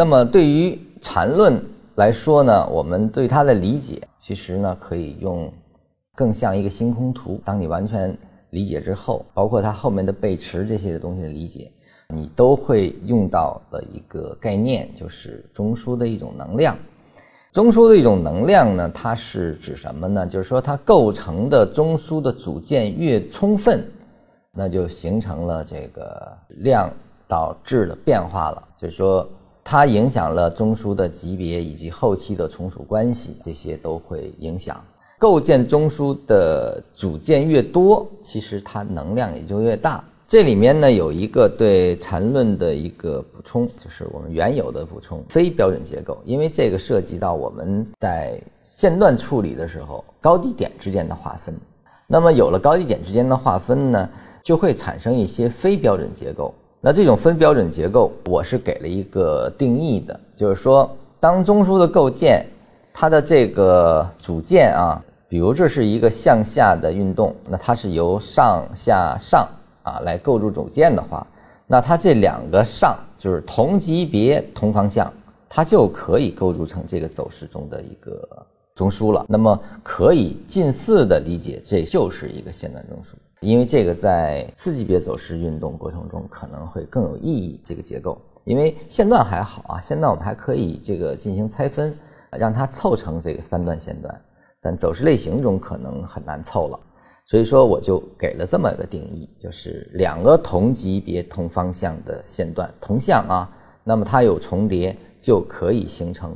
那么对于缠论来说呢，我们对它的理解，其实呢可以用更像一个星空图。当你完全理解之后，包括它后面的背驰这些东西的理解，你都会用到的一个概念，就是中枢的一种能量。中枢的一种能量呢，它是指什么呢？就是说它构成的中枢的组件越充分，那就形成了这个量导质的变化了。就是说它影响了中枢的级别以及后期的从属关系，这些都会影响。构建中枢的组件越多，其实它能量也就越大。这里面呢有一个对缠论的一个补充，就是我们原有的补充非标准结构，因为这个涉及到我们在线段处理的时候高低点之间的划分。那么有了高低点之间的划分呢，就会产生一些非标准结构。那这种分标准结构，我是给了一个定义的，就是说当中枢的构建，它的这个组件啊，比如这是一个向下的运动，那它是由上下上。啊，来构筑组件的话，那它这两个上就是同级别同方向，它就可以构筑成这个走势中的一个中枢了。那么可以近似的理解，这就是一个线段中枢，因为这个在次级别走势运动过程中可能会更有意义。这个结构，因为线段还好啊，线段我们还可以这个进行拆分，让它凑成这个三段线段，但走势类型中可能很难凑了。所以说，我就给了这么一个定义，就是两个同级别、同方向的线段同向啊，那么它有重叠，就可以形成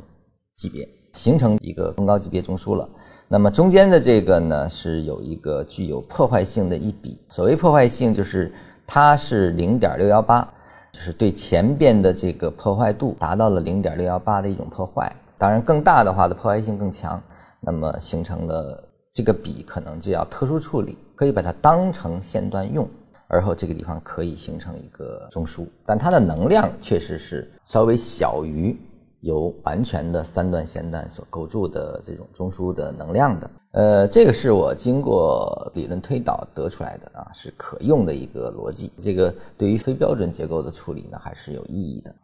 级别，形成一个更高级别中枢了。那么中间的这个呢，是有一个具有破坏性的一笔。所谓破坏性，就是它是零点六幺八，就是对前边的这个破坏度达到了零点六幺八的一种破坏。当然，更大的话的破坏性更强，那么形成了。这个笔可能就要特殊处理，可以把它当成线段用，而后这个地方可以形成一个中枢，但它的能量确实是稍微小于由完全的三段线段所构筑的这种中枢的能量的。呃，这个是我经过理论推导得出来的啊，是可用的一个逻辑。这个对于非标准结构的处理呢，还是有意义的。